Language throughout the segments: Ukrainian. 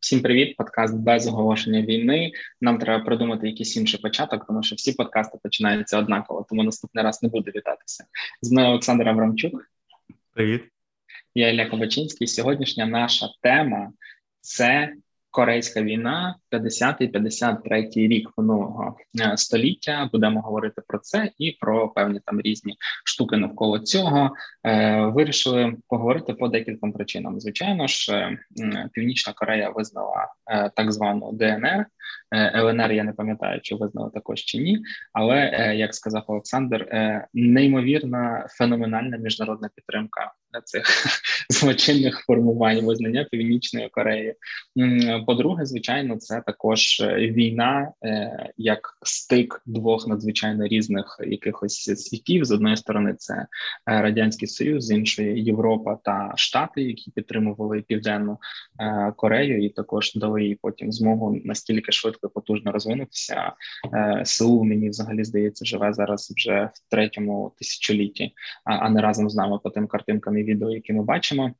Всім привіт, подкаст без оголошення війни. Нам треба придумати якийсь інший початок, тому що всі подкасти починаються однаково, тому наступний раз не буду вітатися. З мною Олександр Аврамчук. Привіт, я Ілля Кобачинський. Сьогоднішня наша тема це Корейська війна, 50-53 рік минулого е, століття. Будемо говорити про це і про певні там різні штуки навколо цього. Е, Вирішили поговорити по декільком причинам. Звичайно ж, е, Північна Корея визнала так звану ДНР. ЛНР я не пам'ятаю, чи визнали також чи ні. Але як сказав Олександр, неймовірна феноменальна міжнародна підтримка цих злочинних формувань визнання Північної Кореї. По-друге, звичайно, це також е, війна е, як стик двох надзвичайно різних якихось світів. З одної сторони, це е, радянський союз, з іншої Європа та Штати, які підтримували південну Корею, і також дали їй потім змогу настільки швидко і потужно розвинутися. Сеул мені взагалі здається, живе зараз вже в третьому тисячолітті, а не разом з нами по тим картинкам і відео, які ми бачимо.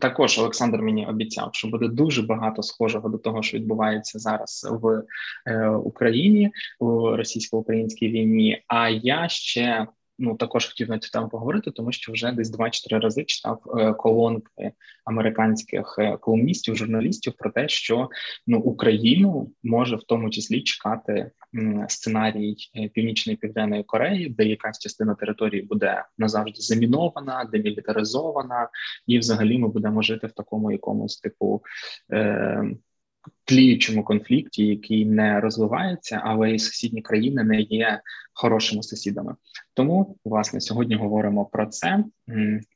Також Олександр мені обіцяв, що буде дуже багато схожого до того, що відбувається зараз в е, Україні у російсько-українській війні. А я ще ну також хотів на цю тему поговорити, тому що вже десь два-чотири рази читав е, колонки американських е, колумністів, журналістів про те, що ну Україну може в тому числі чекати сценарій е, північної південної Кореї, де якась частина території буде назавжди замінована, демілітаризована, і взагалі ми будемо жити в такому якомусь типу. Е- тліючому конфлікті, який не розвивається, але і сусідні країни не є хорошими сусідами. Тому власне сьогодні говоримо про це: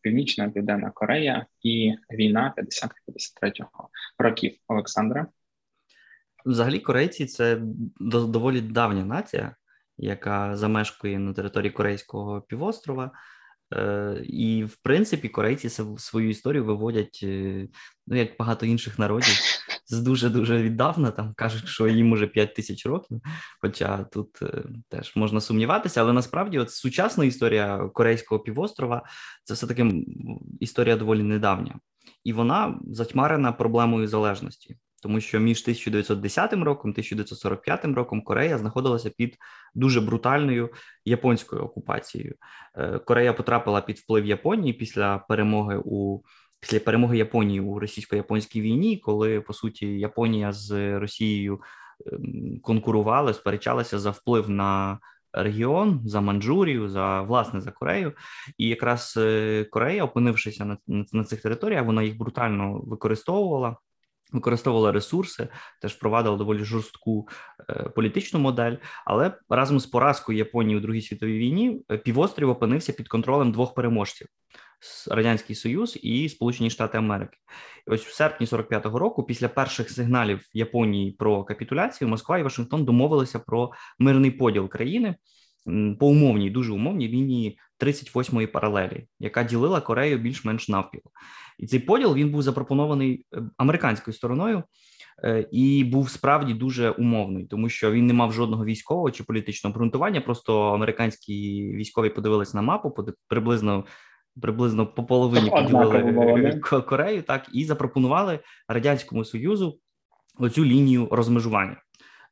Північна Південна Корея і війна 50-53 років. Олександра. Взагалі, корейці це доволі давня нація, яка замешкує на території Корейського півострова. Е, і, в принципі, корейці свою історію виводять, е, ну як багато інших народів, з дуже дуже віддавна. Там кажуть, що їм уже 5 тисяч років. Хоча тут е, теж можна сумніватися, але насправді, от сучасна історія Корейського півострова це все таки історія доволі недавня, і вона затьмарена проблемою залежності тому що між 1910 роком 1945 роком Корея знаходилася під дуже брутальною японською окупацією. Е, Корея потрапила під вплив Японії після перемоги у після перемоги Японії у російсько-японській війні, коли по суті Японія з Росією ем, конкурували, сперечалися за вплив на. Регіон за Манчжурію, за власне за Корею, і якраз е, Корея, опинившися на на, на цих територіях, вона їх брутально використовувала Використовувала ресурси, теж впровадила доволі жорстку е, політичну модель. Але разом з поразкою Японії у Другій світовій війні е, півострів опинився під контролем двох переможців: Радянський Союз і Сполучені Штати Америки. І ось в серпні 45-го року, після перших сигналів Японії про капітуляцію, Москва і Вашингтон домовилися про мирний поділ країни по умовній, дуже умовній лінії 38-ї паралелі, яка ділила Корею більш-менш навпіл. І цей поділ він був запропонований е, американською стороною е, і був справді дуже умовний, тому що він не мав жодного військового чи політичного обґрунтування. Просто американські військові подивилися на мапу, приблизно. Приблизно по половині поділили Корею, так і запропонували радянському союзу оцю лінію розмежування.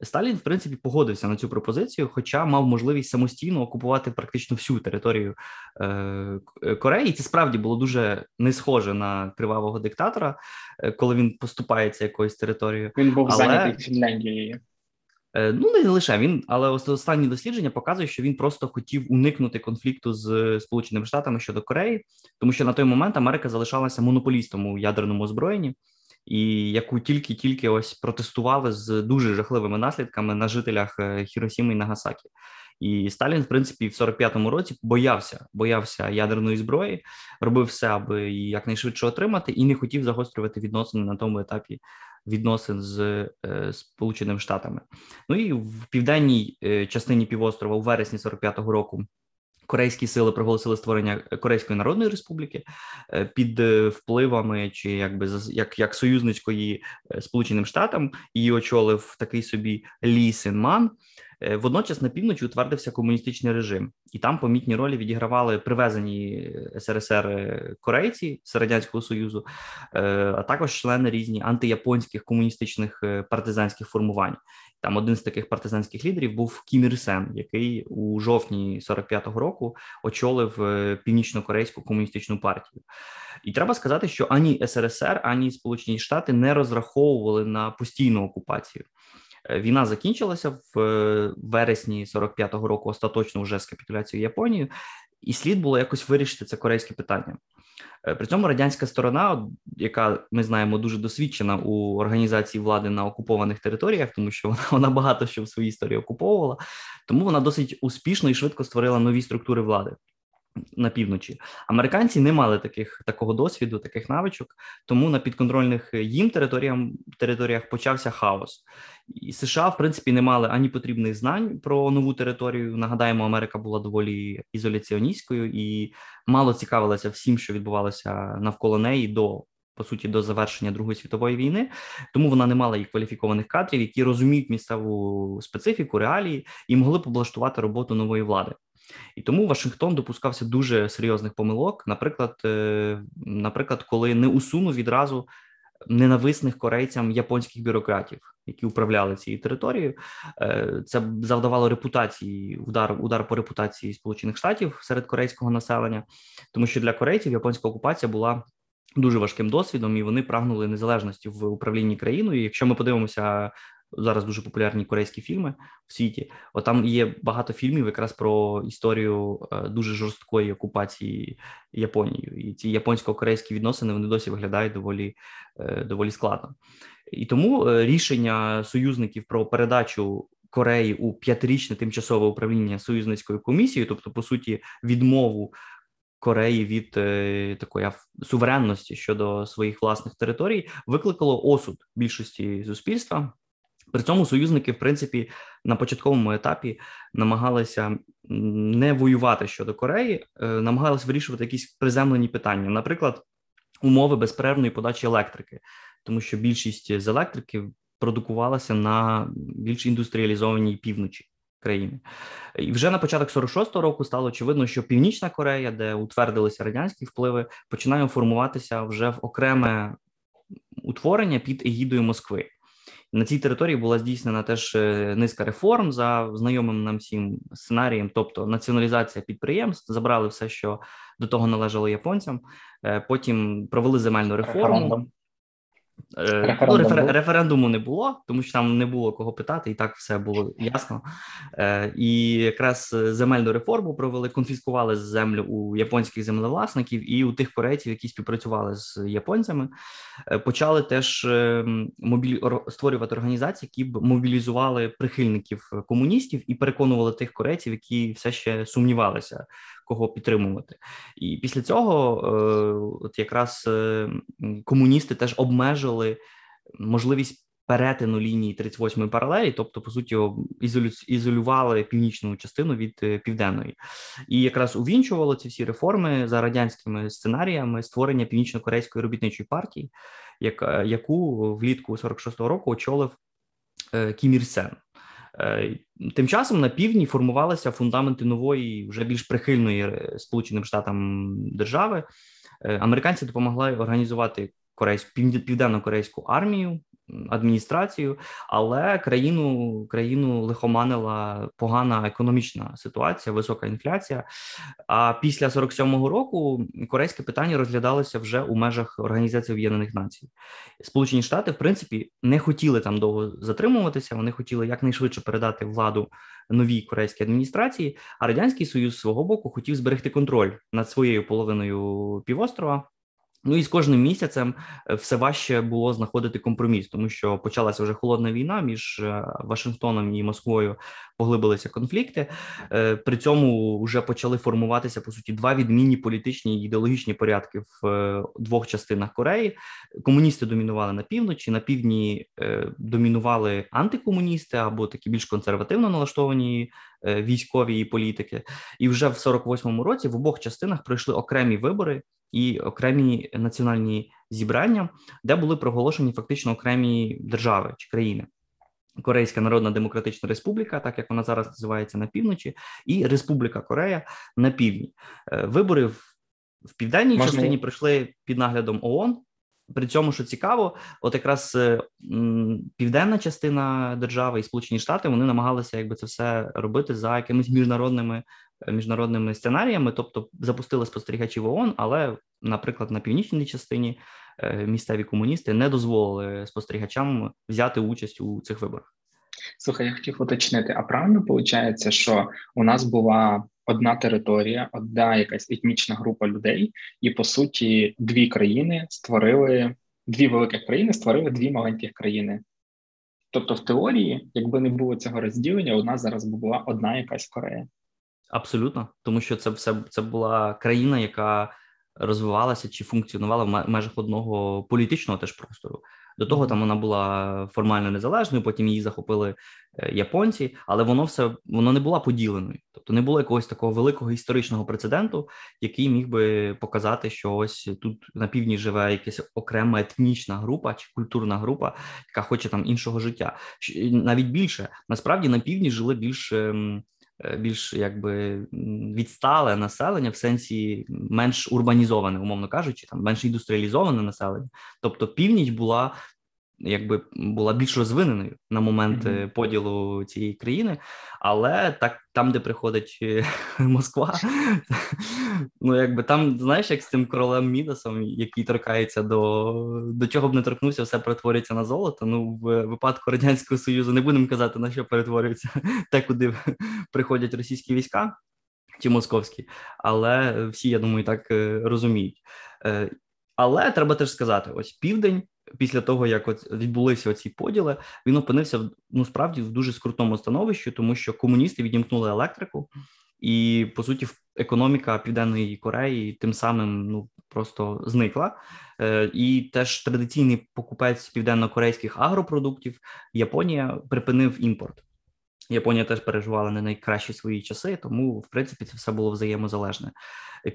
Сталін, в принципі, погодився на цю пропозицію, хоча мав можливість самостійно окупувати практично всю територію е, Кореї. Це справді було дуже не схоже на кривавого диктатора, е, коли він поступається якоюсь територією. Він був але... зайнятий Фінляндією. Е, ну, не лише він, але останні дослідження показують, що він просто хотів уникнути конфлікту з Сполученими Штатами щодо Кореї, тому що на той момент Америка залишалася монополістом у ядерному озброєнні і яку тільки-тільки ось протестували з дуже жахливими наслідками на жителях е, Хіросіми і Нагасакі. І Сталін, в принципі, в 45-му році боявся, боявся ядерної зброї, робив все, аби її якнайшвидше отримати, і не хотів загострювати відносини на тому етапі відносин з е, Сполученими Штатами. Ну і в південній е, частині півострова у вересні 45-го року Корейські сили проголосили створення Корейської Народної Республіки е, під е, впливами чи якби як як союзницької е, Сполученим Штатам її очолив такий собі Лі Синман. Е, водночас на півночі утвердився комуністичний режим, і там помітні ролі відігравали привезені СРСР корейці з радянського союзу, а також члени різні антияпонських комуністичних партизанських формувань. Там один з таких партизанських лідерів був Кім Ір Сен, який у жовтні 45-го року очолив північно-корейську комуністичну партію. І треба сказати, що ані СРСР, ані Сполучені Штати не розраховували на постійну окупацію. Е, війна закінчилася в е, вересні 45-го року, остаточно вже з капітуляцією Японії, і слід було якось вирішити це корейське питання. Е, при цьому радянська сторона, яка ми знаємо дуже досвідчена у організації влади на окупованих територіях, тому що вона, вона багато що в своїй історії окуповувала, тому вона досить успішно і швидко створила нові структури влади на півночі. Американці не мали таких такого досвіду, таких навичок, тому на підконтрольних їм територіям територіях почався хаос. І США, в принципі, не мали ані потрібних знань про нову територію. Нагадаємо, Америка була доволі ізоляціоністською і мало цікавилася всім, що відбувалося навколо неї до. По суті, до завершення Другої світової війни, тому вона не мала і кваліфікованих кадрів, які розуміють місцеву специфіку, реалії і могли б облаштувати роботу нової влади. І тому Вашингтон допускався дуже серйозних помилок. Наприклад, е, наприклад, коли не усунув відразу ненависних корейцям японських бюрократів, які управляли цією територією, е, це завдавало репутації удар удар по репутації Сполучених Штатів серед корейського населення, тому що для корейців японська окупація була. Дуже важким досвідом, і вони прагнули незалежності в управлінні країною. Якщо ми подивимося зараз дуже популярні корейські фільми в світі. От там є багато фільмів якраз про історію е, дуже жорсткої окупації Японією. І ці японсько-корейські відносини вони досі виглядають доволі, е, доволі складно. І тому е, рішення союзників про передачу. Кореї у п'ятирічне тимчасове управління союзницькою комісією, тобто, по суті, відмову Кореї від такої суверенності щодо своїх власних територій, викликало осуд більшості суспільства. При цьому союзники, в принципі, на початковому етапі намагалися не воювати щодо Кореї, е, намагалися вирішувати якісь приземлені питання, наприклад, умови безперервної подачі електрики, тому що більшість з електрики продукувалася на більш індустріалізованій півночі країни. І вже на початок 46-го року стало очевидно, що Північна Корея, де утвердилися радянські впливи, починає формуватися вже в окреме утворення під егідою Москви. На цій території була здійснена теж е, низка реформ за знайомим нам всім сценарієм, тобто націоналізація підприємств, забрали все, що до того належало японцям. Е, потім провели земельну реформу. Референдум. Е, ну, рефер... Референдуму не було, тому що там не було кого питати, і так все було ясно. Е, І якраз земельну реформу провели, конфіскували землю у японських землевласників і у тих корейців, які співпрацювали з японцями, е, почали теж е, мобілі... створювати організації, які б мобілізували прихильників комуністів і переконували тих корейців, які все ще сумнівалися кого підтримувати. І після цього, е, от якраз е, комуністи теж обмежили можливість. Перетину лінії 38-ї паралелі, тобто, по суті, ізолювали північну частину від е, південної, і якраз увінчувало ці всі реформи за радянськими сценаріями створення північно-корейської робітничої партії, яку влітку 46-го року очолив Кім Ір Сен. Е, тим часом на півдні формувалися фундаменти нової, вже більш прихильної е, Сполученим Штатам держави. Е, американці допомогли організувати корейську південно-корейську армію, адміністрацію, але країну країну лихоманила погана економічна ситуація, висока інфляція. А після 47-го року корейське питання розглядалося вже у межах Організації Об'єднаних Націй. Сполучені Штати, в принципі, не хотіли там довго затримуватися. Вони хотіли якнайшвидше передати владу новій корейській адміністрації. А радянський союз свого боку хотів зберегти контроль над своєю половиною півострова. Ну і з кожним місяцем е, все важче було знаходити компроміс, тому що почалася вже холодна війна між е, Вашингтоном і Москвою. Поглибилися конфлікти. Е, при цьому вже почали формуватися по суті два відмінні політичні і ідеологічні порядки в двох частинах Кореї. Комуністи домінували на півночі, на півдні домінували антикомуністи або такі більш консервативно налаштовані військові і політики. І вже в 48-му році в обох частинах пройшли окремі вибори і окремі національні зібрання, де були проголошені фактично окремі держави чи країни. Корейська Народна Демократична Республіка, так як вона зараз називається на півночі, і Республіка Корея на півдні. Е, вибори в, в південній Можна... частині пройшли під наглядом ООН. При цьому, що цікаво, от якраз е, південна частина держави і Сполучені Штати вони намагалися якби це все робити за якимись міжнародними міжнародними сценаріями, тобто запустили спостерігачів ООН, але, наприклад, на північній частині Е, місцеві комуністи не дозволили спостерігачам взяти участь у цих виборах. Слухай, я хотів уточнити, а правильно виходить, що у нас була одна територія, одна якась етнічна група людей, і по суті, дві країни створили дві великих країни, створили дві маленьких країни. Тобто, в теорії, якби не було цього розділення, у нас зараз була одна якась Корея. Абсолютно, тому що це все це була країна, яка розвивалася чи функціонувала в межах одного політичного теж простору. До того там вона була формально незалежною, потім її захопили е, японці, але воно все воно не було поділеною, тобто не було якогось такого великого історичного прецеденту, який міг би показати, що ось тут на півдні живе якась окрема етнічна група чи культурна група, яка хоче там іншого життя. Навіть більше насправді на півдні жили більш ем, більш якби відстале населення в сенсі менш урбанізоване, умовно кажучи, там менш індустріалізоване населення. Тобто північ була якби була більш розвиненою на момент mm-hmm. поділу цієї країни, але так там, де приходить е, Москва, ну якби там, знаєш, як з цим королем Мідасом, який торкається до до чого б не торкнувся, все перетворюється на золото. Ну, в випадку радянського союзу не будемо казати на що перетворюється те, куди приходять російські війська чи московські, але всі, я думаю, так е, розуміють. Але треба теж сказати: ось південь після того, як от відбулися оці поділи, він опинився ну справді в дуже скрутному становищі, тому що комуністи відімкнули електрику, і по суті, економіка Південної Кореї тим самим ну просто зникла. Е, І теж традиційний покупець південно-корейських агропродуктів Японія припинив імпорт. Японія теж переживала не найкращі свої часи, тому в принципі це все було взаємозалежне.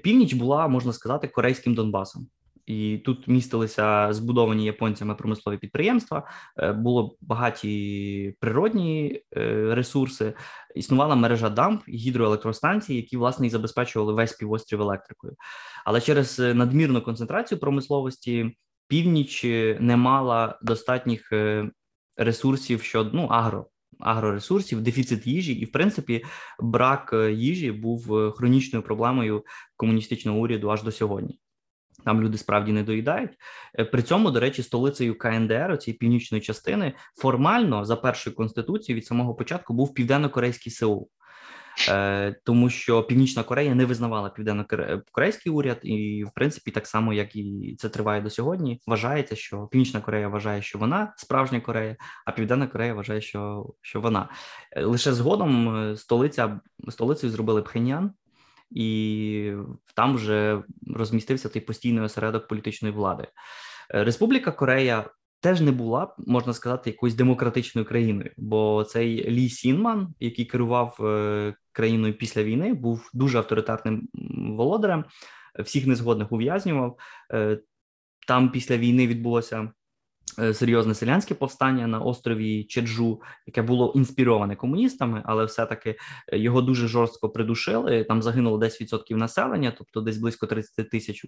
Північ була можна сказати корейським Донбасом і тут містилися збудовані японцями промислові підприємства, е, було багаті природні е, ресурси. Існувала мережа дамп і гідроелектростанцій, які власне і забезпечували весь півострів електрикою. Але через надмірну концентрацію промисловості північ не мала достатніх е, ресурсів щодо ну, агро. Агроресурсів, дефіцит їжі, і в принципі брак їжі був хронічною проблемою комуністичного уряду аж до сьогодні. Там люди справді не доїдають. Е, при цьому, до речі, столицею КНДР, цієї північної частини, формально за першою конституцією від самого початку був південно-корейський Сеул. Е, тому що Північна Корея не визнавала південно-корейський уряд, і в принципі, так само як і це триває до сьогодні, вважається, що Північна Корея вважає, що вона справжня Корея, а Південна Корея вважає, що що вона е, лише згодом столиця столицею зробили Пхеньян, і там вже розмістився той постійний осередок політичної влади. Е, Республіка Корея теж не була, можна сказати, якоюсь демократичною країною, бо цей Лі Сінман, який керував е, країною після війни, був дуже авторитарним володарем, всіх незгодних ув'язнював. Е, там після війни відбулося серйозне селянське повстання на острові Чеджу, яке було інспіроване комуністами, але все-таки е, його дуже жорстко придушили. Там загинуло 10% населення, тобто десь близько 30 тисяч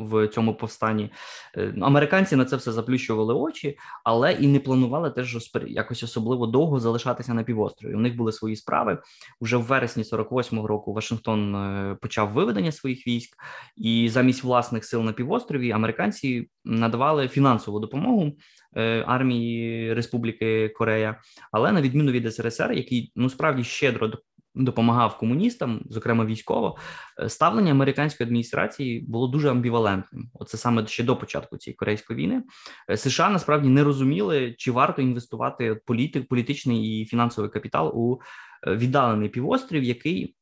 в цьому повстанні. Е, американці на це все заплющували очі, але і не планували теж якось особливо довго залишатися на півострові. У них були свої справи. Уже в вересні 48-го року Вашингтон е, почав виведення своїх військ, і замість власних сил на півострові американці надавали фінансову допомогу. Е, армії Республіки Корея, але на відміну від СРСР, який ну справді щедро допомагав комуністам, зокрема військово, е, ставлення американської адміністрації було дуже амбівалентним. Оце саме ще до початку цієї корейської війни. Е, США насправді не розуміли, чи варто інвестувати політик, політичний і фінансовий капітал у е, віддалений півострів, який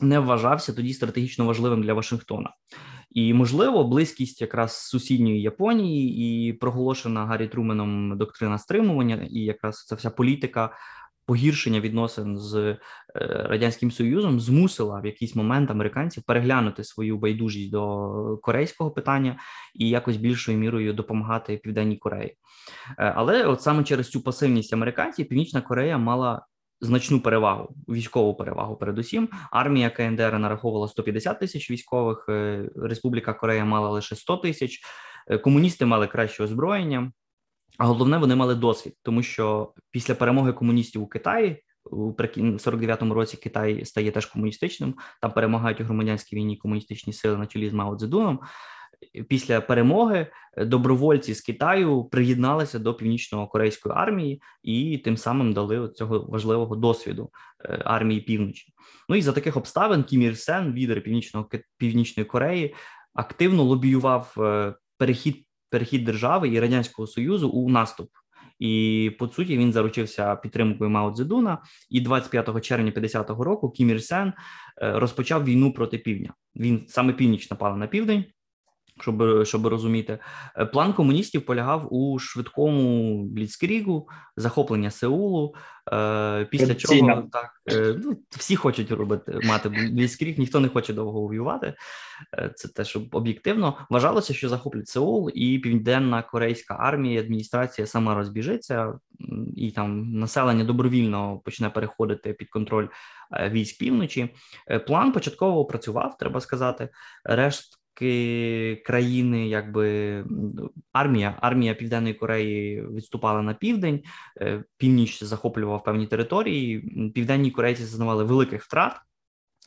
не вважався тоді стратегічно важливим для Вашингтона. І можливо, близькість якраз сусідньої Японії і проголошена Гаррі Труменом доктрина стримування, і якраз ця вся політика погіршення відносин з е, радянським союзом змусила в якийсь момент американців переглянути свою байдужість до корейського питання і якось більшою мірою допомагати південній Кореї. Але от саме через цю пасивність американців Північна Корея мала значну перевагу, військову перевагу. Передусім, армія КНДР нараховувала 150 тисяч військових. Е, Республіка Корея мала лише 100 тисяч. Е, комуністи мали краще озброєння, а головне, вони мали досвід, тому що після перемоги комуністів у Китаї. У 49-му році Китай стає теж комуністичним. Там перемагають у громадянській війні комуністичні сили на чолі з Мао Цзедуном після перемоги е, добровольці з Китаю приєдналися до північно-корейської армії і тим самим дали цього важливого досвіду е, армії півночі. Ну і за таких обставин Кім Ір Сен, лідер північного північної Кореї, активно лобіював е, перехід перехід держави і радянського союзу у наступ. І по суті він заручився підтримкою Мао Цзедуна, І 25 червня 50-го року Кім Ір Сен розпочав війну проти півдня. Він саме північ напала на південь. Щоб щоб розуміти, е, план комуністів полягав у швидкому бліцкрігу, захоплення Сеулу. Е, Після чого так е, ну, всі хочуть робити мати бліцкріг, ніхто не хоче довго воювати. Е, це теж об'єктивно. Вважалося, що захоплять Сеул, і південна корейська армія, адміністрація сама розбіжиться, і там населення добровільно почне переходити під контроль військ півночі. План початково працював, треба сказати. Решт країни, якби армія, армія Південної Кореї відступала на південь, е, північ захоплював певні території. Південні корейці зазнавали великих втрат.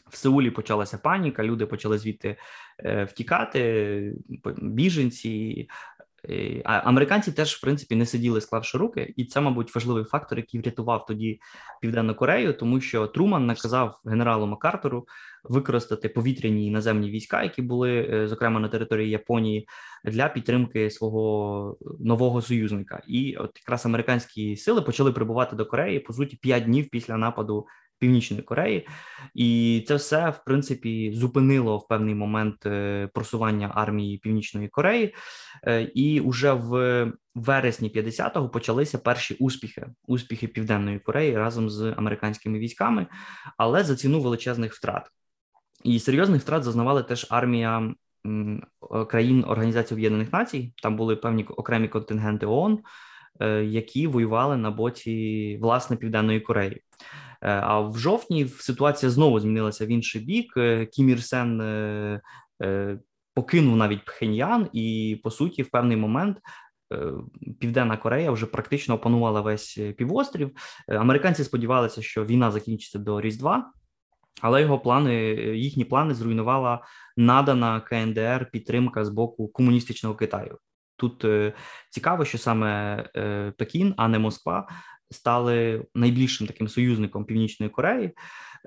В Сеулі почалася паніка, люди почали звідти е, втікати, біженці, а американці теж в принципі не сиділи, склавши руки, і це, мабуть, важливий фактор, який врятував тоді Південну Корею, тому що Труман наказав генералу Макартеру використати повітряні і наземні війська, які були е, зокрема на території Японії, для підтримки свого нового союзника. І от якраз американські сили почали прибувати до Кореї по суті п'ять днів після нападу Північної Кореї, і це все в принципі зупинило в певний момент е, просування армії Північної Кореї, е, і уже в вересні 50-го почалися перші успіхи успіхи Південної Кореї разом з американськими військами, але за ціну величезних втрат. І серйозних втрат зазнавали теж армія країн Організації Об'єднаних Націй. Там були певні окремі контингенти ООН, е, які воювали на боці власне Південної Кореї. Е, а в жовтні ситуація знову змінилася в інший бік. Е, Кім Ір Сен е, покинув навіть Пхеньян, і по суті, в певний момент. Південна Корея вже практично опанувала весь півострів. Американці сподівалися, що війна закінчиться до Різдва, але його плани, їхні плани зруйнувала надана КНДР підтримка з боку комуністичного Китаю. Тут цікаво, що саме Пекін, а не Москва, стали найбільшим таким союзником Північної Кореї,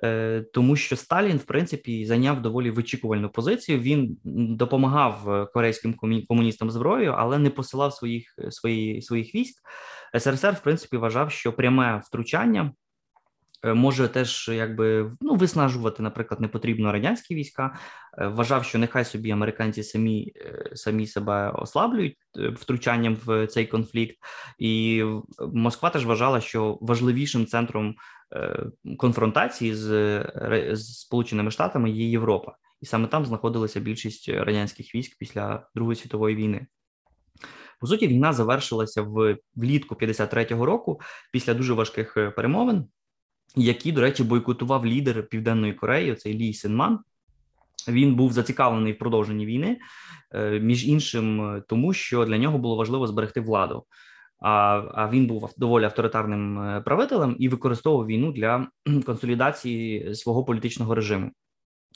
е, тому що Сталін, в принципі, зайняв доволі вичікувальну позицію. Він допомагав корейським комуністам зброєю, але не посилав своїх своїх, своїх військ. СРСР, в принципі, вважав, що пряме втручання Е, може теж якби ну виснажувати, наприклад, непотрібно радянські війська. Е, вважав, що нехай собі американці самі е, самі себе ослаблюють втручанням в цей конфлікт, і Москва теж вважала, що важливішим центром конфронтації з, з Сполученими Штатами є Європа, і саме там знаходилася більшість радянських військ після Другої світової війни. По суті, війна завершилася в влітку 53-го року після дуже важких перемовин які, до речі, бойкотував лідер Південної Кореї, цей Лі Синман. Він був зацікавлений в продовженні війни, е, між іншим, тому що для нього було важливо зберегти владу. А а він був доволі авторитарним е, правителем і використовував війну для консолідації свого політичного режиму.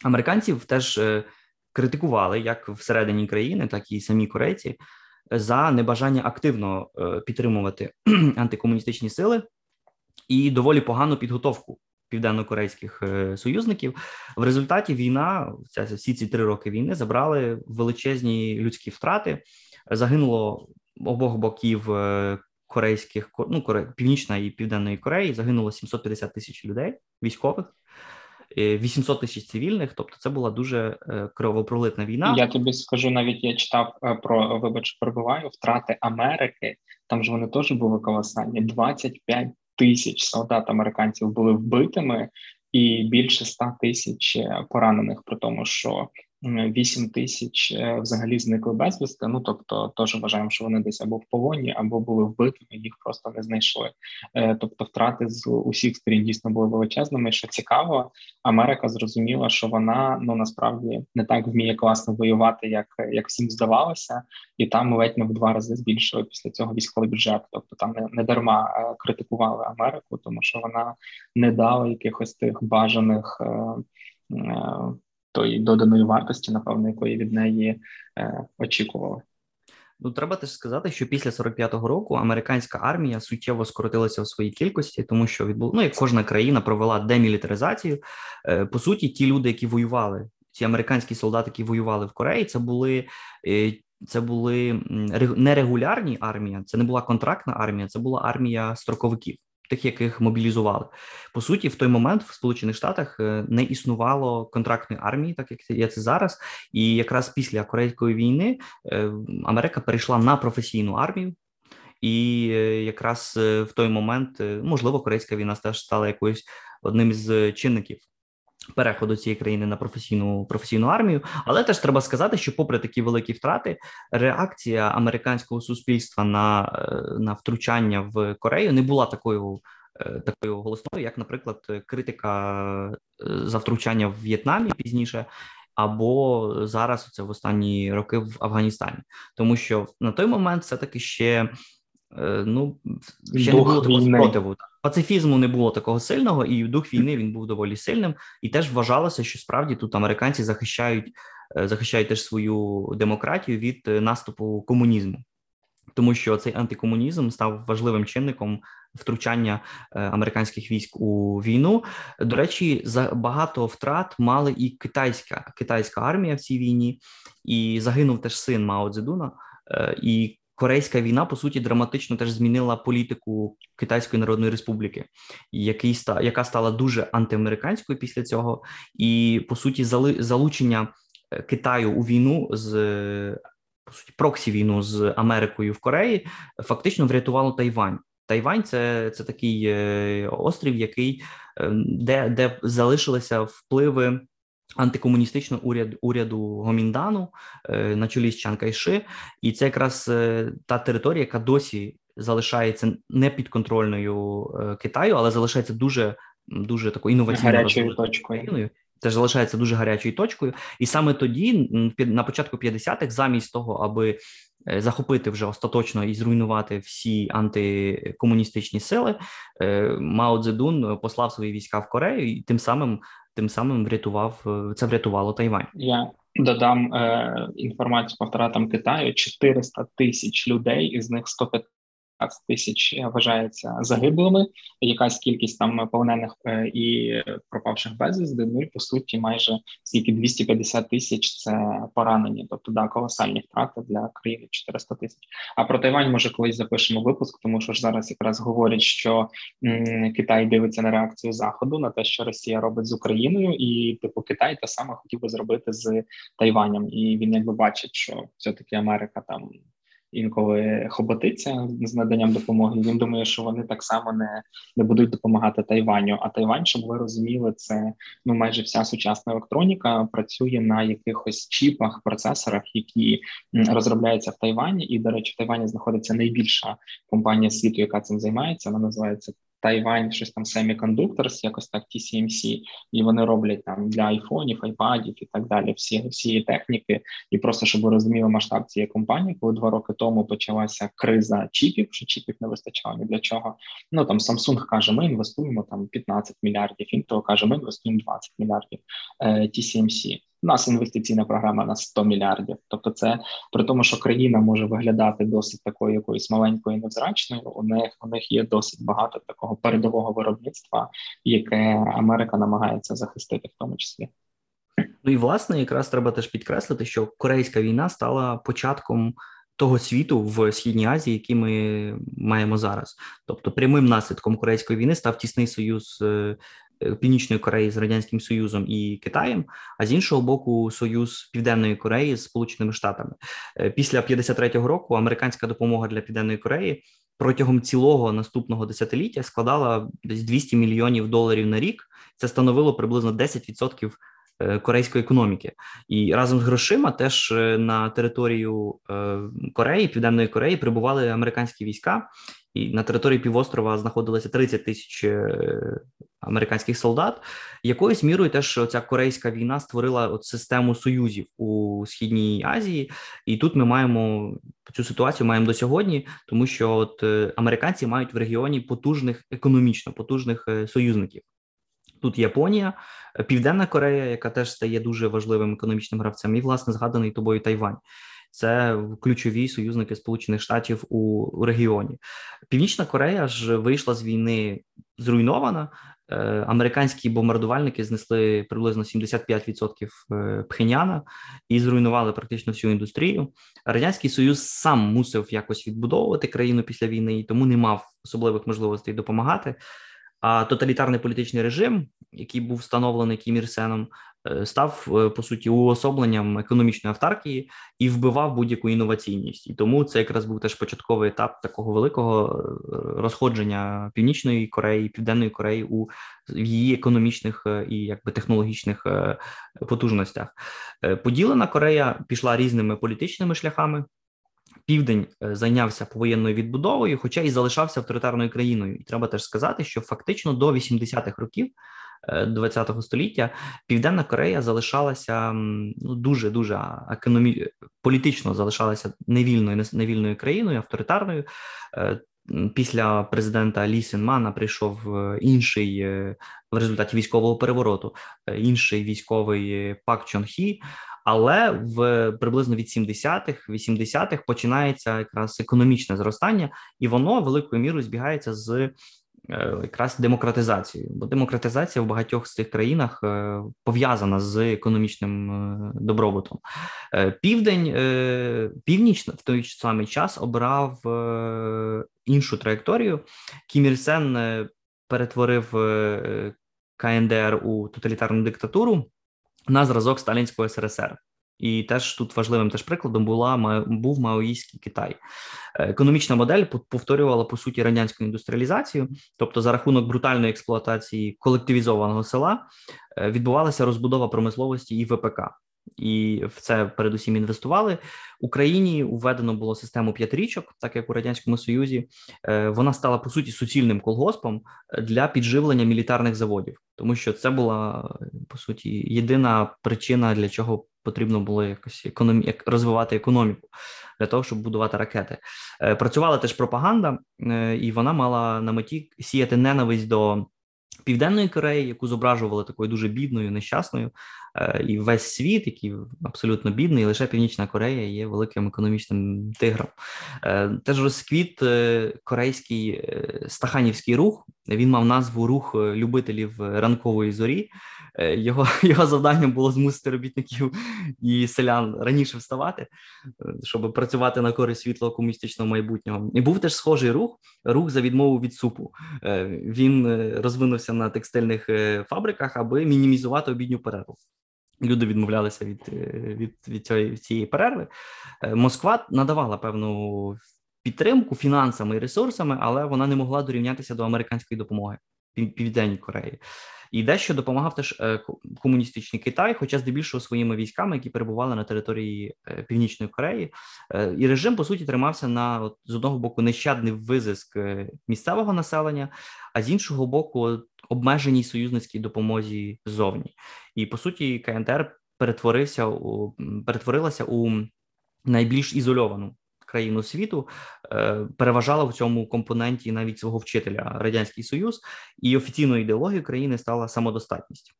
Американців теж е, критикували як всередині країни, так і самі корейці за небажання активно підтримувати антикомуністичні сили і доволі погану підготовку південно-корейських е, союзників. В результаті війна, всі ці три роки війни забрали величезні людські втрати. Загинуло обох боків е, корейських ну, Коре, Північна і Південної Кореї. Загинуло 750 тисяч людей, військових. 800 е, тисяч цивільних, тобто це була дуже кровопролитна війна. Я тобі скажу, навіть я читав про вибач, перебуваю втрати Америки. Там ж вони теж були колосальні: 25 тисяч солдат американців були вбитими, і більше 100 тисяч поранених, при тому, що 8 тисяч е, взагалі зникли безвісти. Ну тобто, теж вважаємо, що вони десь або в полоні, або були вбитими, їх просто не знайшли. Е, тобто, втрати з усіх сторін дійсно були величезними. Що цікаво, Америка зрозуміла, що вона ну насправді не так вміє класно воювати, як як всім здавалося, і там ледь не в два рази збільшили після цього військовий бюджет. Тобто там не, не дарма е, критикували Америку, тому що вона не дала якихось тих бажаних тої доданої вартості, напевно, якої від неї е, очікували. Ну, треба теж сказати, що після 45-го року американська армія суттєво скоротилася в своїй кількості, тому що відбув, ну, як кожна країна провела демілітаризацію. Е, по суті, ті люди, які воювали, ці американські солдати, які воювали в Кореї, це були. Е, це були нерегулярні армії, це не була контрактна армія, це була армія строковиків тих, яких мобілізували. По суті, в той момент в Сполучених Штатах е, не існувало контрактної армії, так як є це зараз. І якраз після Корейської війни е, Америка перейшла на професійну армію. І е, якраз в той момент можливо корейська війна теж стала якоюсь одним з чинників переходу цієї країни на професійну професійну армію, але теж треба сказати, що, попри такі великі втрати, реакція американського суспільства на на втручання в Корею не була такою е, такою голосною, як, наприклад, критика е, за втручання в В'єтнамі пізніше. Або зараз це в останні роки в Афганістані, тому що на той момент все таки ще Е, ну ще дух не було такого війни. спротиву. Пацифізму не було такого сильного, і дух війни він був доволі сильним. І теж вважалося, що справді тут американці захищають е, захищають теж свою демократію від е, наступу комунізму, тому що цей антикомунізм став важливим чинником втручання американських військ у війну. До речі, за багато втрат мали і китайська китайська армія в цій війні, і загинув теж син Мао Цзедуна. І Корейська війна по суті драматично теж змінила політику Китайської Народної Республіки, який яка стала дуже антиамериканською після цього, і по суті, залучення е, Китаю у війну з по суті проксі війну з Америкою в Кореї фактично врятувало Тайвань. Тайвань це це такий е, острів, який ем, де, де залишилися впливи антикомуністичного уряду уряду Гоміндану е, на чолі з Чан Кайши, і це якраз е, та територія, яка досі залишається не підконтрольною е, Китаю, але залишається дуже дуже такою інноваційною точкою. Це ж залишається дуже гарячою точкою, і саме тоді, на початку 50-х, замість того, аби захопити вже остаточно і зруйнувати всі антикомуністичні сили, Мао Цзедун послав свої війська в Корею і тим самим тим самим врятував е, це врятувало Тайвань. Я додам е, інформацію по втратам Китаю: 400 тисяч людей, із них 115 тисяч е, вважається загиблими. Якась кількість там полонених е, і пропавших безвізди. Ну і по суті, майже скільки 250 тисяч це поранені. Тобто да, колосальні втрати для країни 400 тисяч. А про Тайвань може колись запишемо випуск, тому що ж зараз якраз говорять, що м, Китай дивиться на реакцію заходу на те, що Росія робить з Україною, і типу Китай те саме хотів би зробити з Тайванем, і він якби бачить, що все таки Америка там інколи хоботиться з наданням допомоги. Він думає, що вони так само не не будуть допомагати Тайваню. А Тайвань, щоб ви розуміли, це ну майже вся сучасна електроніка працює на якихось чіпах, процесорах, які розробляються в Тайвані. І до речі, в Тайвані знаходиться найбільша компанія світу, яка цим займається. Вона називається Taiwan щось там Semiconductors, якось так TCMC, і вони роблять там для айфонів, айпадів і так далі. Всі всі техніки, і просто щоб ви розуміли масштаб цієї компанії, коли два роки тому почалася криза чіпів, що чіпів не вистачало ні для чого. Ну там Samsung каже, ми інвестуємо там 15 мільярдів. Intel каже, ми інвестуємо 20 мільярдів. Е, TCMC. У нас інвестиційна програма на 100 мільярдів. Тобто, це при тому, що країна може виглядати досить такою якоюсь маленькою невзрачною. У них у них є досить багато такого передового виробництва, яке Америка намагається захистити, в тому числі. Ну і власне, якраз треба теж підкреслити, що Корейська війна стала початком. Того світу в східній Азії, який ми маємо зараз, тобто прямим наслідком корейської війни став тісний союз Е, Північної Кореї з радянським Союзом і Китаєм, а з іншого боку, союз Південної Кореї з Сполученими Штатами. Е, після 53-го року американська допомога для Південної Кореї протягом цілого наступного десятиліття складала десь 200 мільйонів доларів на рік. Це становило приблизно 10% Е, корейської економіки, і разом з грошима теж е, на територію Кореї, Південної Кореї, прибували американські війська, і на території півострова знаходилося 30 тисяч американських солдат. Якоюсь мірою теж ця корейська війна створила от систему союзів у східній Азії, і тут ми маємо цю ситуацію маємо до сьогодні, тому що от американці мають в регіоні потужних економічно потужних союзників. Тут Японія, Південна Корея, яка теж стає дуже важливим економічним гравцем, і власне згаданий тобою Тайвань. Це ключові союзники Сполучених Штатів у, регіоні. Північна Корея ж вийшла з війни зруйнована. Е, американські бомбардувальники знесли приблизно 75% е, Пхеняна і зруйнували практично всю індустрію. Радянський Союз сам мусив якось відбудовувати країну після війни і тому не мав особливих можливостей допомагати. А тоталітарний політичний режим, який був встановлений Кім Ір Сеном, е, став е, по суті уособленням економічної автаркії і вбивав будь-яку інноваційність. І тому це якраз був теж початковий етап такого великого е, розходження північної Кореї, Південної Кореї у її економічних і якби технологічних потужностях. Поділена Корея пішла різними політичними шляхами. Південь е, зайнявся повоєнною відбудовою, хоча і залишався авторитарною країною. І треба теж сказати, що фактично до 80-х років ХХ е, століття Південна Корея залишалася ну дуже дуже економі... політично залишалася невільною невільною країною, авторитарною. Е, після президента Лі Сінмана прийшов інший в результаті військового перевороту, інший військовий Пак Чон Хі, але в приблизно від 70-х, 80-х починається якраз економічне зростання, і воно великою мірою збігається з е, якраз демократизацією. Бо демократизація в багатьох з цих країнах е, пов'язана з економічним е, добробутом. Південь північ в той самий час обрав іншу траєкторію. Кім Ір Сен перетворив КНДР у тоталітарну диктатуру на зразок сталінського СРСР. І теж тут важливим теж прикладом була був Маоїський Китай. Е, економічна модель повторювала по суті радянську індустріалізацію, тобто за рахунок брутальної експлуатації колективізованого села е, відбувалася розбудова промисловості і ВПК і в це передусім інвестували. Україні введено було систему п'ятирічок, так як у радянському союзі. Е, вона стала по суті суцільним колгоспом для підживлення мілітарних заводів, тому що це була по суті єдина причина, для чого потрібно було якось економі... розвивати економіку для того, щоб будувати ракети. Е, працювала теж пропаганда, е, і вона мала на меті сіяти ненависть до. Південної Кореї, яку зображували такою дуже бідною, нещасною, і весь світ, який абсолютно бідний, лише Північна Корея є великим економічним тигром. Е, теж розквіт е, корейський стаханівський рух. Він мав назву рух любителів ранкової зорі. Його його завданням було змусити робітників і селян раніше вставати, щоб працювати на користь світлого комуністичного майбутнього. І був теж схожий рух рух за відмову від супу. Він розвинувся на текстильних фабриках, аби мінімізувати обідню перерву. Люди відмовлялися від е, від, від цієї, цієї перерви. Е, Москва надавала певну підтримку фінансами і ресурсами, але вона не могла дорівнятися до американської допомоги Південній Кореї. І дещо допомагав теж е, комуністичний Китай, хоча здебільшого своїми військами, які перебували на території Північної Кореї, і режим по суті тримався на от, з одного боку нещадний визиск місцевого населення, а з іншого боку, обмеженій союзницькій допомозі ззовні. І по суті, КНДР перетворився у перетворилася у найбільш ізольовану країну світу, е, переважала в цьому компоненті навіть свого вчителя радянський союз, і офіційною ідеологією країни стала самодостатність.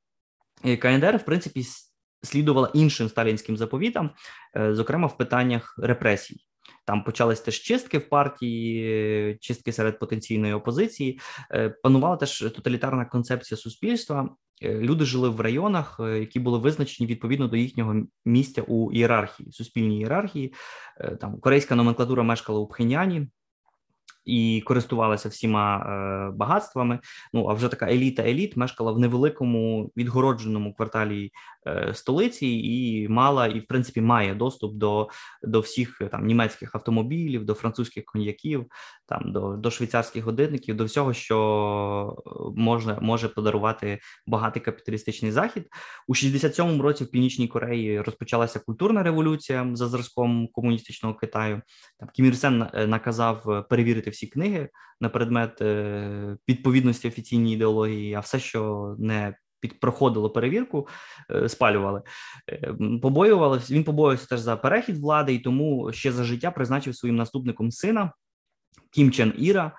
КНДР, в принципі, слідувала іншим сталінським заповітам, е, зокрема в питаннях репресій. Там почались теж чистки в партії, чистки серед потенційної опозиції. Е, панувала теж тоталітарна концепція суспільства. Е, люди жили в районах, е, які були визначені відповідно до їхнього місця у ієрархії, суспільній ієрархії. Там корейська номенклатура мешкала у Пхеняні, і користувалася всіма е, багатствами. Ну а вже така еліта еліт мешкала в невеликому відгородженому кварталі е, столиці і мала, і в принципі має доступ до до всіх там німецьких автомобілів, до французьких коньяків, там до до швейцарських годинників, до всього, що можна може подарувати багатий капіталістичний захід у 67-му році. В північній Кореї розпочалася культурна революція за зразком комуністичного Китаю. Там Кім Ір Сен наказав перевірити всі книги на предмет е, відповідності офіційній ідеології, а все, що не під проходило перевірку, е, спалювали. Е, побоювалися. Він побоювався теж за перехід влади, і тому ще за життя призначив своїм наступником сина Кім Чен Іра.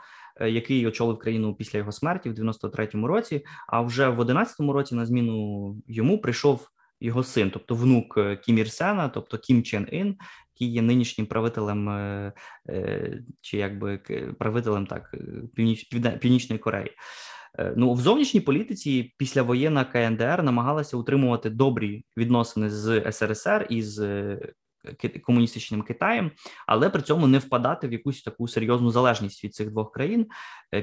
Який очолив країну після його смерті в 93-му році, а вже в 11-му році на зміну йому прийшов його син, тобто внук Кім Ір Сена, тобто Кім Чен Ін, який є нинішнім правителем е, е, чи якби правителем так е, північ, Північної Кореї. Ну в зовнішній політиці післявоєнна КНДР намагалася утримувати добрі відносини з СРСР і з комуністичним Китаєм, але при цьому не впадати в якусь таку серйозну залежність від цих двох країн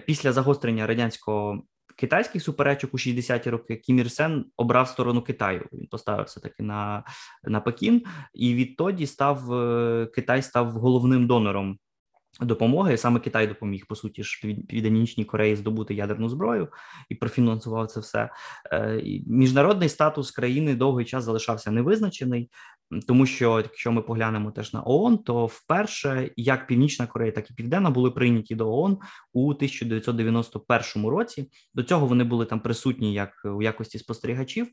після загострення радянського китайських суперечок у 60-ті роки Кім Ір Сен обрав сторону Китаю. Він поставився таки на на Пекін, і відтоді став е, Китай став головним донором. Допомоги саме Китай допоміг по суті ж Південній Кореї здобути ядерну зброю і профінансував це все. Е, міжнародний статус країни довгий час залишався невизначений тому що якщо ми поглянемо теж на ООН, то вперше як Північна Корея, так і Південна були прийняті до ООН у 1991 році. До цього вони були там присутні як у якості спостерігачів.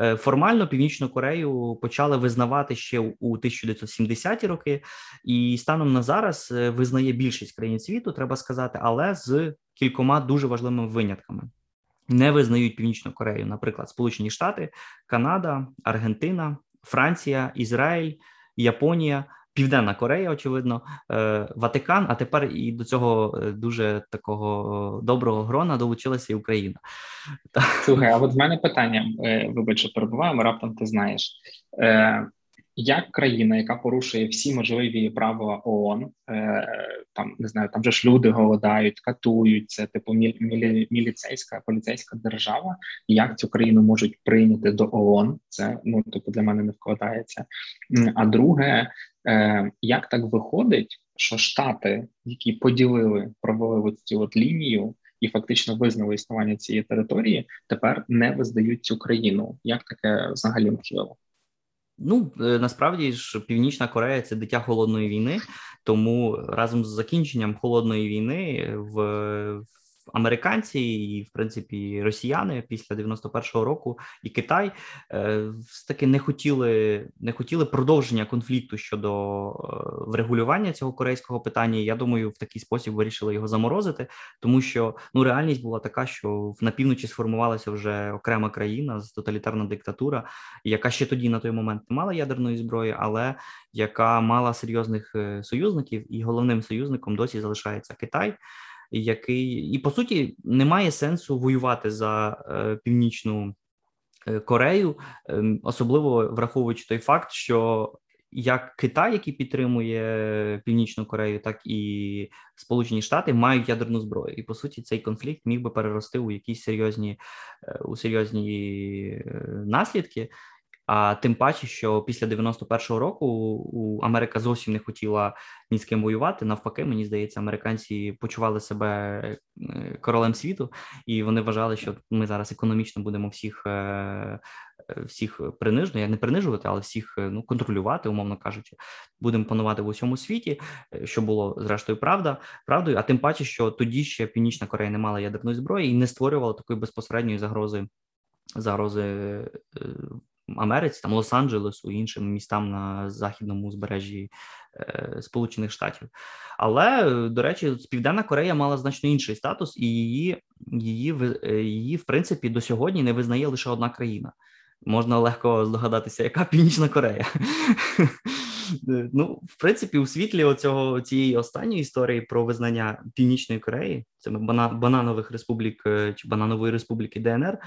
Е, формально Північну Корею почали визнавати ще у 1970-ті роки, і станом на зараз е, визнає більшість країн світу, треба сказати, але з кількома дуже важливими винятками. Не визнають Північну Корею, наприклад, Сполучені Штати, Канада, Аргентина, Франція, Ізраїль, Японія, Південна Корея, очевидно, е, Ватикан. А тепер і до цього е, дуже такого доброго грона долучилася і Україна. Слухай, а от в мене питання: е, вибач, що перебуваємо, раптом ти знаєш як країна, яка порушує всі можливі правила ООН, е, там не знаю, там же ж люди голодають, катують це, типу мілі, міліцейська поліцейська держава. Як цю країну можуть прийняти до ООН? Це ну типу для мене не вкладається. А друге, е, як так виходить, що штати, які поділили провели цю от лінію. І фактично визнали існування цієї території, тепер не визнають цю країну. Як таке взагалі можливо? Ну е, насправді ж Північна Корея це дитя холодної війни, тому разом з закінченням холодної війни в американці і, в принципі, росіяни після 91-го року і Китай е, таки не хотіли не хотіли продовження конфлікту щодо е, врегулювання цього корейського питання. Я думаю, в такий спосіб вирішили його заморозити, тому що ну реальність була така, що на півночі сформувалася вже окрема країна з тоталітарна диктатура, яка ще тоді на той момент не мала ядерної зброї, але яка мала серйозних е, союзників, і головним союзником досі залишається Китай який і по суті немає сенсу воювати за е, північну е, Корею, е, особливо враховуючи той факт, що як Китай, який підтримує Північну Корею, так і Сполучені Штати мають ядерну зброю, і по суті цей конфлікт міг би перерости у якісь серйозні е, у серйозні наслідки. А тим паче, що після 91-го року у Америка зовсім не хотіла ні з ким воювати. Навпаки, мені здається, американці почували себе е, королем світу, і вони вважали, що ми зараз економічно будемо всіх е, е, всіх принижно, я не принижувати, але всіх ну контролювати, умовно кажучи, будемо панувати в усьому світі, що було зрештою правда, правдою. А тим паче, що тоді ще Північна Корея не мала ядерної зброї і не створювала такої безпосередньої загрози загрози Америці, там Лос-Анджелесу іншим містам на західному узбережжі е, Сполучених Штатів. Але до речі, Південна Корея мала значно інший статус, і її, її, е, її в принципі до сьогодні не визнає лише одна країна. Можна легко здогадатися, яка Північна Корея. Ну, в принципі, у світлі оцього цієї останньої історії про визнання Північної Кореї, це бананових республік е, чи бананової республіки ДНР.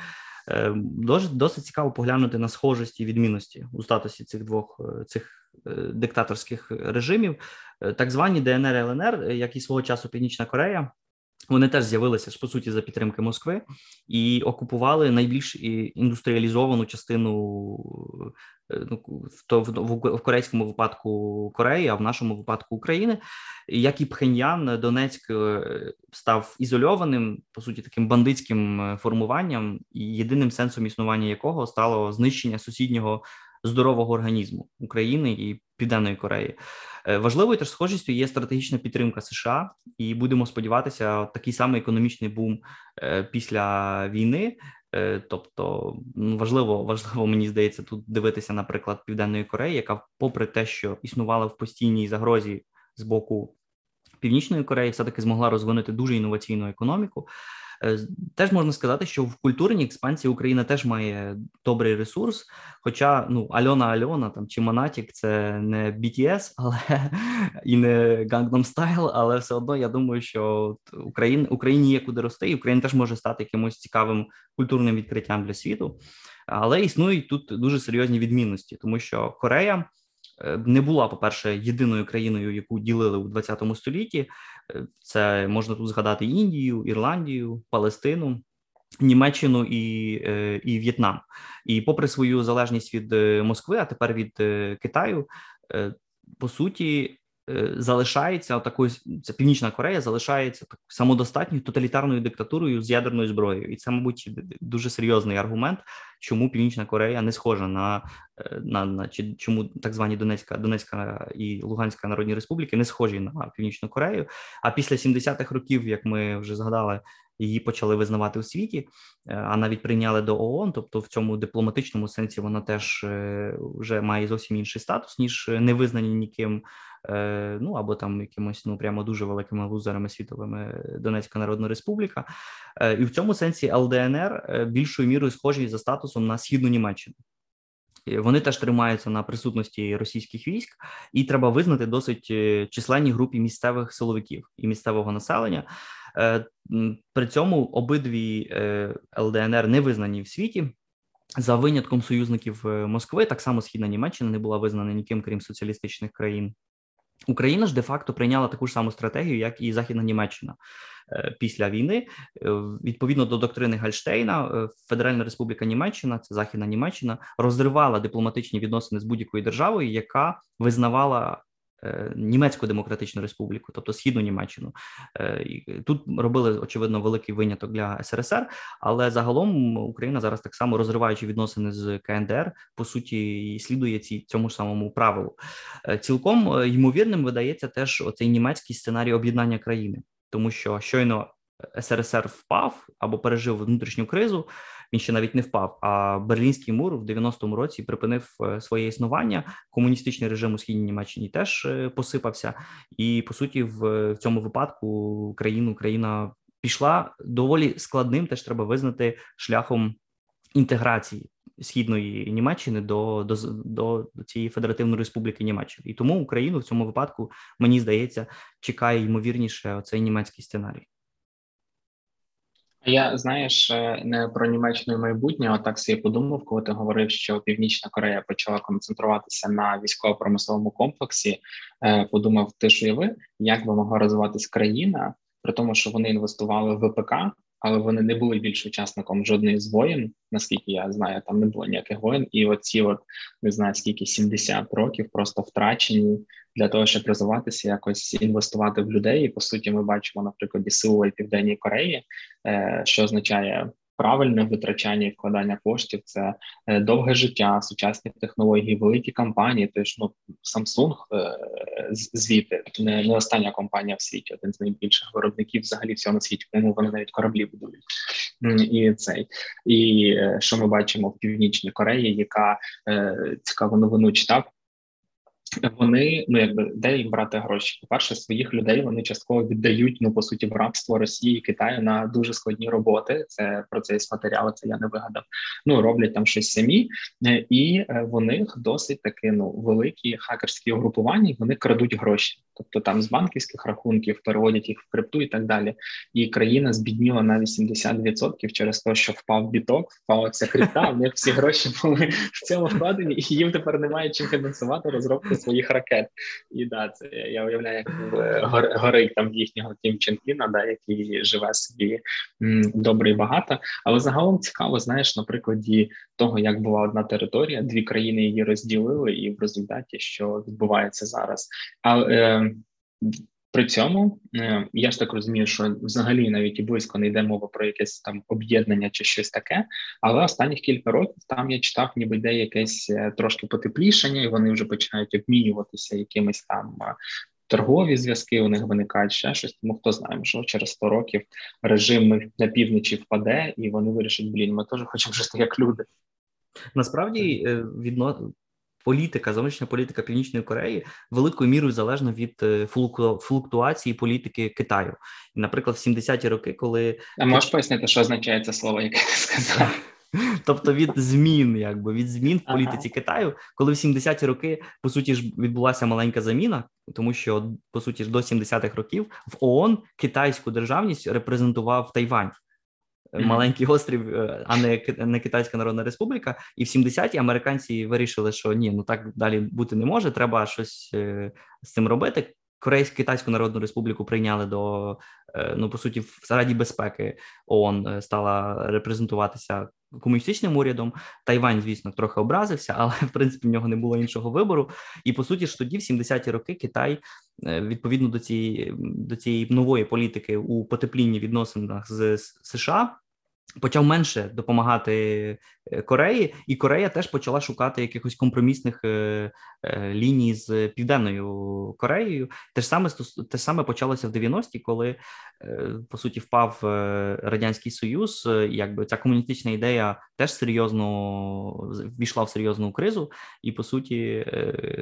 Досить, досить цікаво поглянути на схожості і відмінності у статусі цих двох цих диктаторських режимів. Так звані ДНР ЛНР, як і свого часу Північна Корея, вони теж з'явилися ж по суті за підтримки Москви і окупували найбільш індустріалізовану частину е, ну, в, в, в корейському випадку Кореї, а в нашому випадку України. Як і Пхеньян, Донецьк е, став ізольованим, по суті, таким бандитським е, формуванням, і єдиним сенсом існування якого стало знищення сусіднього здорового організму України і Південної Кореї. Е, важливою теж схожістю є стратегічна підтримка США, і будемо сподіватися, такий самий економічний бум е, після війни. Е, тобто ну, важливо, важливо мені здається, тут дивитися, наприклад, Південної Кореї, яка, попри те, що існувала в постійній загрозі з боку Північної Кореї, все таки змогла розвинути дуже інноваційну економіку. Е, теж можна сказати, що в культурній експансії Україна теж має добрий ресурс. Хоча ну Альона Альона там чи Монатік це не BTS, але і не Gangnam Style, але все одно я думаю, що Україн, Україні є куди рости, і Україна теж може стати якимось цікавим культурним відкриттям для світу. Але існують тут дуже серйозні відмінності, тому що Корея. Е, не була, по-перше, єдиною країною, яку ділили у 20 столітті. Е, це можна тут згадати Індію, Ірландію, Палестину. Німеччину і е, і В'єтнам, і попри свою залежність від Москви, а тепер від Китаю, по суті, залишається такою це Північна Корея залишається так самодостатньою тоталітарною диктатурою з ядерною зброєю, і це, мабуть, дуже серйозний аргумент, чому Північна Корея не схожа на е, на, на чи чому так звані Донецька, Донецька і Луганська Народні Республіки не схожі на Північну Корею. А після 70-х років, як ми вже згадали, її почали визнавати у світі, е, а навіть прийняли до ООН, тобто в цьому дипломатичному сенсі вона теж вже має зовсім інший статус ніж не визнані ніким. Е, ну або там якимось ну прямо дуже великими лузерами світовими Донецька Народна Республіка, е, і в цьому сенсі ЛДНР е, більшою мірою схожі за статусом на східну Німеччину. Вони теж тримаються на присутності російських військ, і треба визнати досить численні групі місцевих силовиків і місцевого населення. При цьому обидві ЛДНР не визнані в світі. За винятком союзників Москви, так само східна Німеччина не була визнана ніким, крім соціалістичних країн. Україна ж де-факто прийняла таку ж саму стратегію, як і Західна Німеччина е, після війни. Е, відповідно до доктрини Гальштейна, е, Федеральна Республіка Німеччина, це Західна Німеччина, розривала дипломатичні відносини з будь-якою державою, яка визнавала Німецьку демократичну республіку, тобто східну Німеччину. Е, тут робили очевидно великий виняток для СРСР, але загалом Україна зараз так само розриваючи відносини з КНДР, по суті, слідує ці цьому ж самому правилу. Е, цілком ймовірним видається теж оцей німецький сценарій об'єднання країни, тому що щойно СРСР впав або пережив внутрішню кризу. Він ще навіть не впав. А Берлінський мур в 90-му році припинив е, своє існування. Комуністичний режим у східній Німеччині теж е, посипався, і по суті, в цьому випадку країну країна пішла доволі складним. Теж треба визнати шляхом інтеграції. Східної Німеччини до до, до цієї федеративної республіки Німеччини, і тому Україну в цьому випадку мені здається чекає ймовірніше оцей німецький сценарій. Я знаєш, е, не про Німеччину майбутнє, а так собі подумав, коли ти говорив, що Північна Корея почала концентруватися на військово-промисловому комплексі. Е, подумав, ти ж уяви, як би могла розвиватись країна, при тому, що вони інвестували в ВПК, але вони не були більш учасником жодної з воєн, наскільки я знаю, там не було ніяких воєн, і оці от не знаю скільки 70 років просто втрачені для того, щоб розвиватися, якось інвестувати в людей. І по суті, ми бачимо, наприклад, і Південній Кореї, е, що означає правильне витрачання і вкладання коштів це е, довге життя, сучасні технології, великі компанії. Тож ну Samsung е, звідти не, не остання компанія в світі, один з найбільших виробників взагалі всього на світі, тому вони навіть кораблі будують. І цей і е, що ми бачимо в північній Кореї, яка цікаву новину читав. Вони ну якби де їм брати гроші? По перше, своїх людей вони частково віддають ну по суті в рабство Росії і Китаю на дуже складні роботи. Це процес матеріали, це я не вигадав. Ну роблять там щось самі, е, і е, в них досить таки ну великі хакерські угрупування. Вони крадуть гроші, тобто там з банківських рахунків переводять їх в крипту і так далі. І країна збідніла на 80% через те, що впав біток, впала ця крипта. В них всі гроші були в цьому вкладені, і їм тепер немає чим фінансувати розробку своїх ракет. І да, це я уявляю, як гор, горить там їхнього Кім Чен Іна, да, який живе собі м, добре і багато. Але загалом цікаво, знаєш, на прикладі того, як була одна територія, дві країни її розділили, і в результаті що відбувається зараз. А е, при цьому е, я ж так розумію, що взагалі навіть і близько не йде мова про якесь там об'єднання чи щось таке. Але останніх кілька років там я читав, ніби йде якесь е, трошки потеплішання, і вони вже починають обмінюватися якимись там. Е, торгові зв'язки у них виникають ще щось, тому хто знає, що через 100 років режим на півночі впаде, і вони вирішать, блін, ми теж хочемо жити як люди. Насправді відно політика, зовнішня політика Північної Кореї великою мірою залежна від е, флуктуації політики Китаю. Наприклад, в 70-ті роки, коли а можеш пояснити, що означає це слово, яке ти сказав? Тобто від змін, якби від змін в політиці ага. Китаю, коли в 70-ті роки по суті ж відбулася маленька заміна, тому що по суті ж до 70-х років в ООН китайську державність репрезентував Тайвань маленький острів, е, а не не Китайська Народна Республіка. І в 70-ті американці вирішили, що ні, ну так далі бути не може. Треба щось е, з цим робити. Корейську Китайську Народну Республіку прийняли до е, ну по суті в Раді безпеки ООН стала репрезентуватися комуністичним урядом. Тайвань, звісно, трохи образився, але в принципі в нього не було іншого вибору. І по суті ж тоді, в 70-ті роки, Китай відповідно до цієї до цієї нової політики у потеплінні відносинах з США почав менше допомагати е, Кореї, і Корея теж почала шукати якихось компромісних е, е, ліній з південною Кореєю. Те ж саме те саме почалося в 90-ті, коли по суті впав радянський союз. Якби ця комуністична ідея теж серйозно ввійшла в серйозну кризу, і по суті,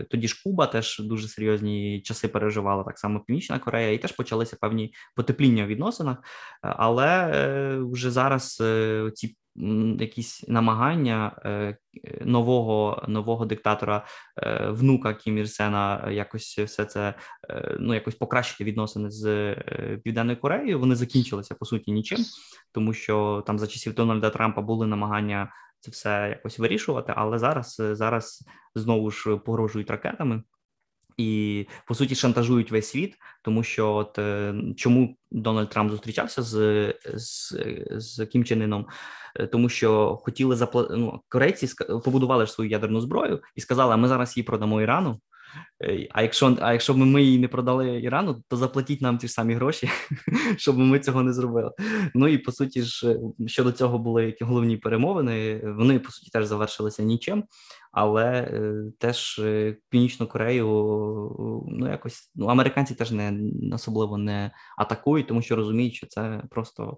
тоді ж Куба теж дуже серйозні часи переживала так само Північна Корея, і теж почалися певні потепління в відносинах, але вже зараз ці якісь намагання е, нового нового диктатора, е, внука Кім Ір Сена якось все це е, ну якось покращити відносини з Південною Кореєю. Вони закінчилися по суті нічим, тому що там за часів Дональда Трампа були намагання це все якось вирішувати, але зараз зараз знову ж погрожують ракетами і по суті шантажують весь світ, тому що от е, чому Дональд Трамп зустрічався з з, з Кім Іном? Е, тому що хотіли запла... ну, корейці побудували ж свою ядерну зброю і сказали, ми зараз її продамо Ірану. А якщо а якщо ми її не продали Ірану, то заплатіть нам ті ж самі гроші, щоб ми цього не зробили. Ну і по суті ж щодо цього були які головні перемовини. Вони по суті теж завершилися нічим але е, теж е, Північну Корею ну якось ну американці теж не особливо не атакують, тому що розуміють, що це просто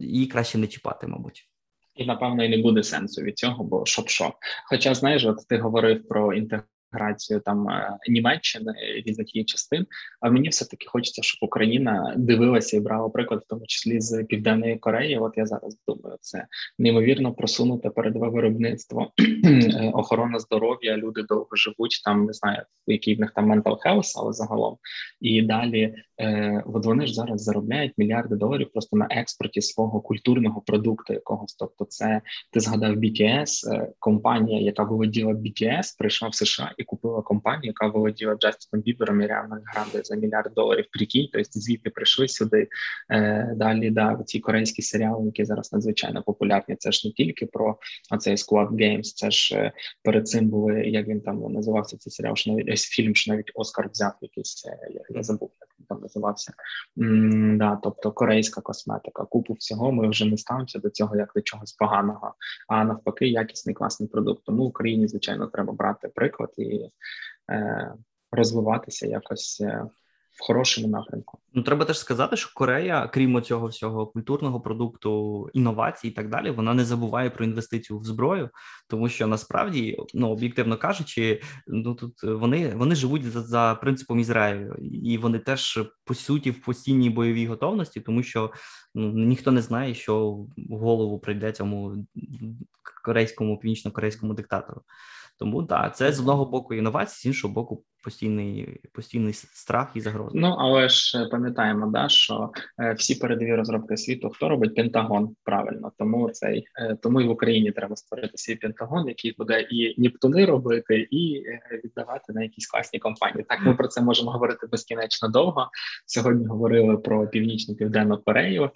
її краще не чіпати, мабуть. І напевно і не буде сенсу від цього, бо щоб що. Хоча знаєш, от ти говорив про інтеграцію інтеграцію там е, Німеччини різних її частин. А мені все таки хочеться, щоб Україна дивилася і брала приклад, в тому числі з південної Кореї. От я зараз думаю, це неймовірно просунуте передове виробництво, е, охорона здоров'я. Люди довго живуть там. Не знаю, який в них там mental health, але загалом і далі. Е, от вони ж зараз заробляють мільярди доларів просто на експорті свого культурного продукту якогось. Тобто, це ти згадав BTS, е, компанія, яка володіла BTS, прийшла в США і купила компанію, яка володіла Джастіном Бібером і Ріана Гранде за мільярд доларів. Прикинь, тобто звідти прийшли сюди е, далі. Да, ці корейські серіали, які зараз надзвичайно популярні. Це ж не тільки про оцей Squad Games, Це ж е, перед цим були як він там називався цей серіал, що навіть фільм, що навіть Оскар взяв якийсь. Е, я, я забув, як там називався. Да, Тобто корейська косметика. Купу всього ми вже не ставимося до цього як до чогось поганого, а навпаки, якісний класний продукт. Тому Україні звичайно треба брати приклад і е, розвиватися якось. Е, в хорошому напрямку. Ну треба теж сказати, що Корея, крім цього всього культурного продукту, інновацій і так далі, вона не забуває про інвестицію в зброю, тому що насправді, ну об'єктивно кажучи, ну тут вони вони живуть за, за принципом Ізраїлю, і вони теж по суті в постійній бойовій готовності, тому що ну ніхто не знає, що в голову прийде цьому корейському північно-корейському диктатору. Тому так, це з одного боку інновації, з іншого боку, постійний постійний страх і загроза. Ну але ж е, пам'ятаємо, да що е, всі передові розробки світу, хто робить Пентагон правильно, тому цей е, тому і в Україні треба створити свій Пентагон, який буде і Нептуни робити, і віддавати на якісь класні компанії. Так ми про це можемо говорити безкінечно довго. Сьогодні говорили про північну південну Корею.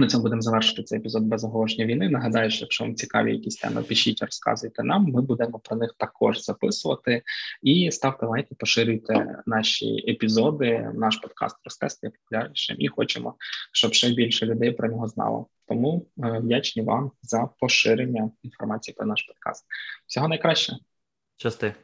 На цьому будемо завершити цей епізод без оголошення війни. Нагадаю, що якщо вам цікаві якісь теми, пишіть, розказуйте нам. Ми будемо про них також записувати. І ставте лайки, поширюйте наші епізоди. Наш подкаст росте стає популярнішим і хочемо, щоб ще більше людей про нього знало. Тому е, вдячні вам за поширення інформації про наш подкаст. Всього найкраще. Щасти.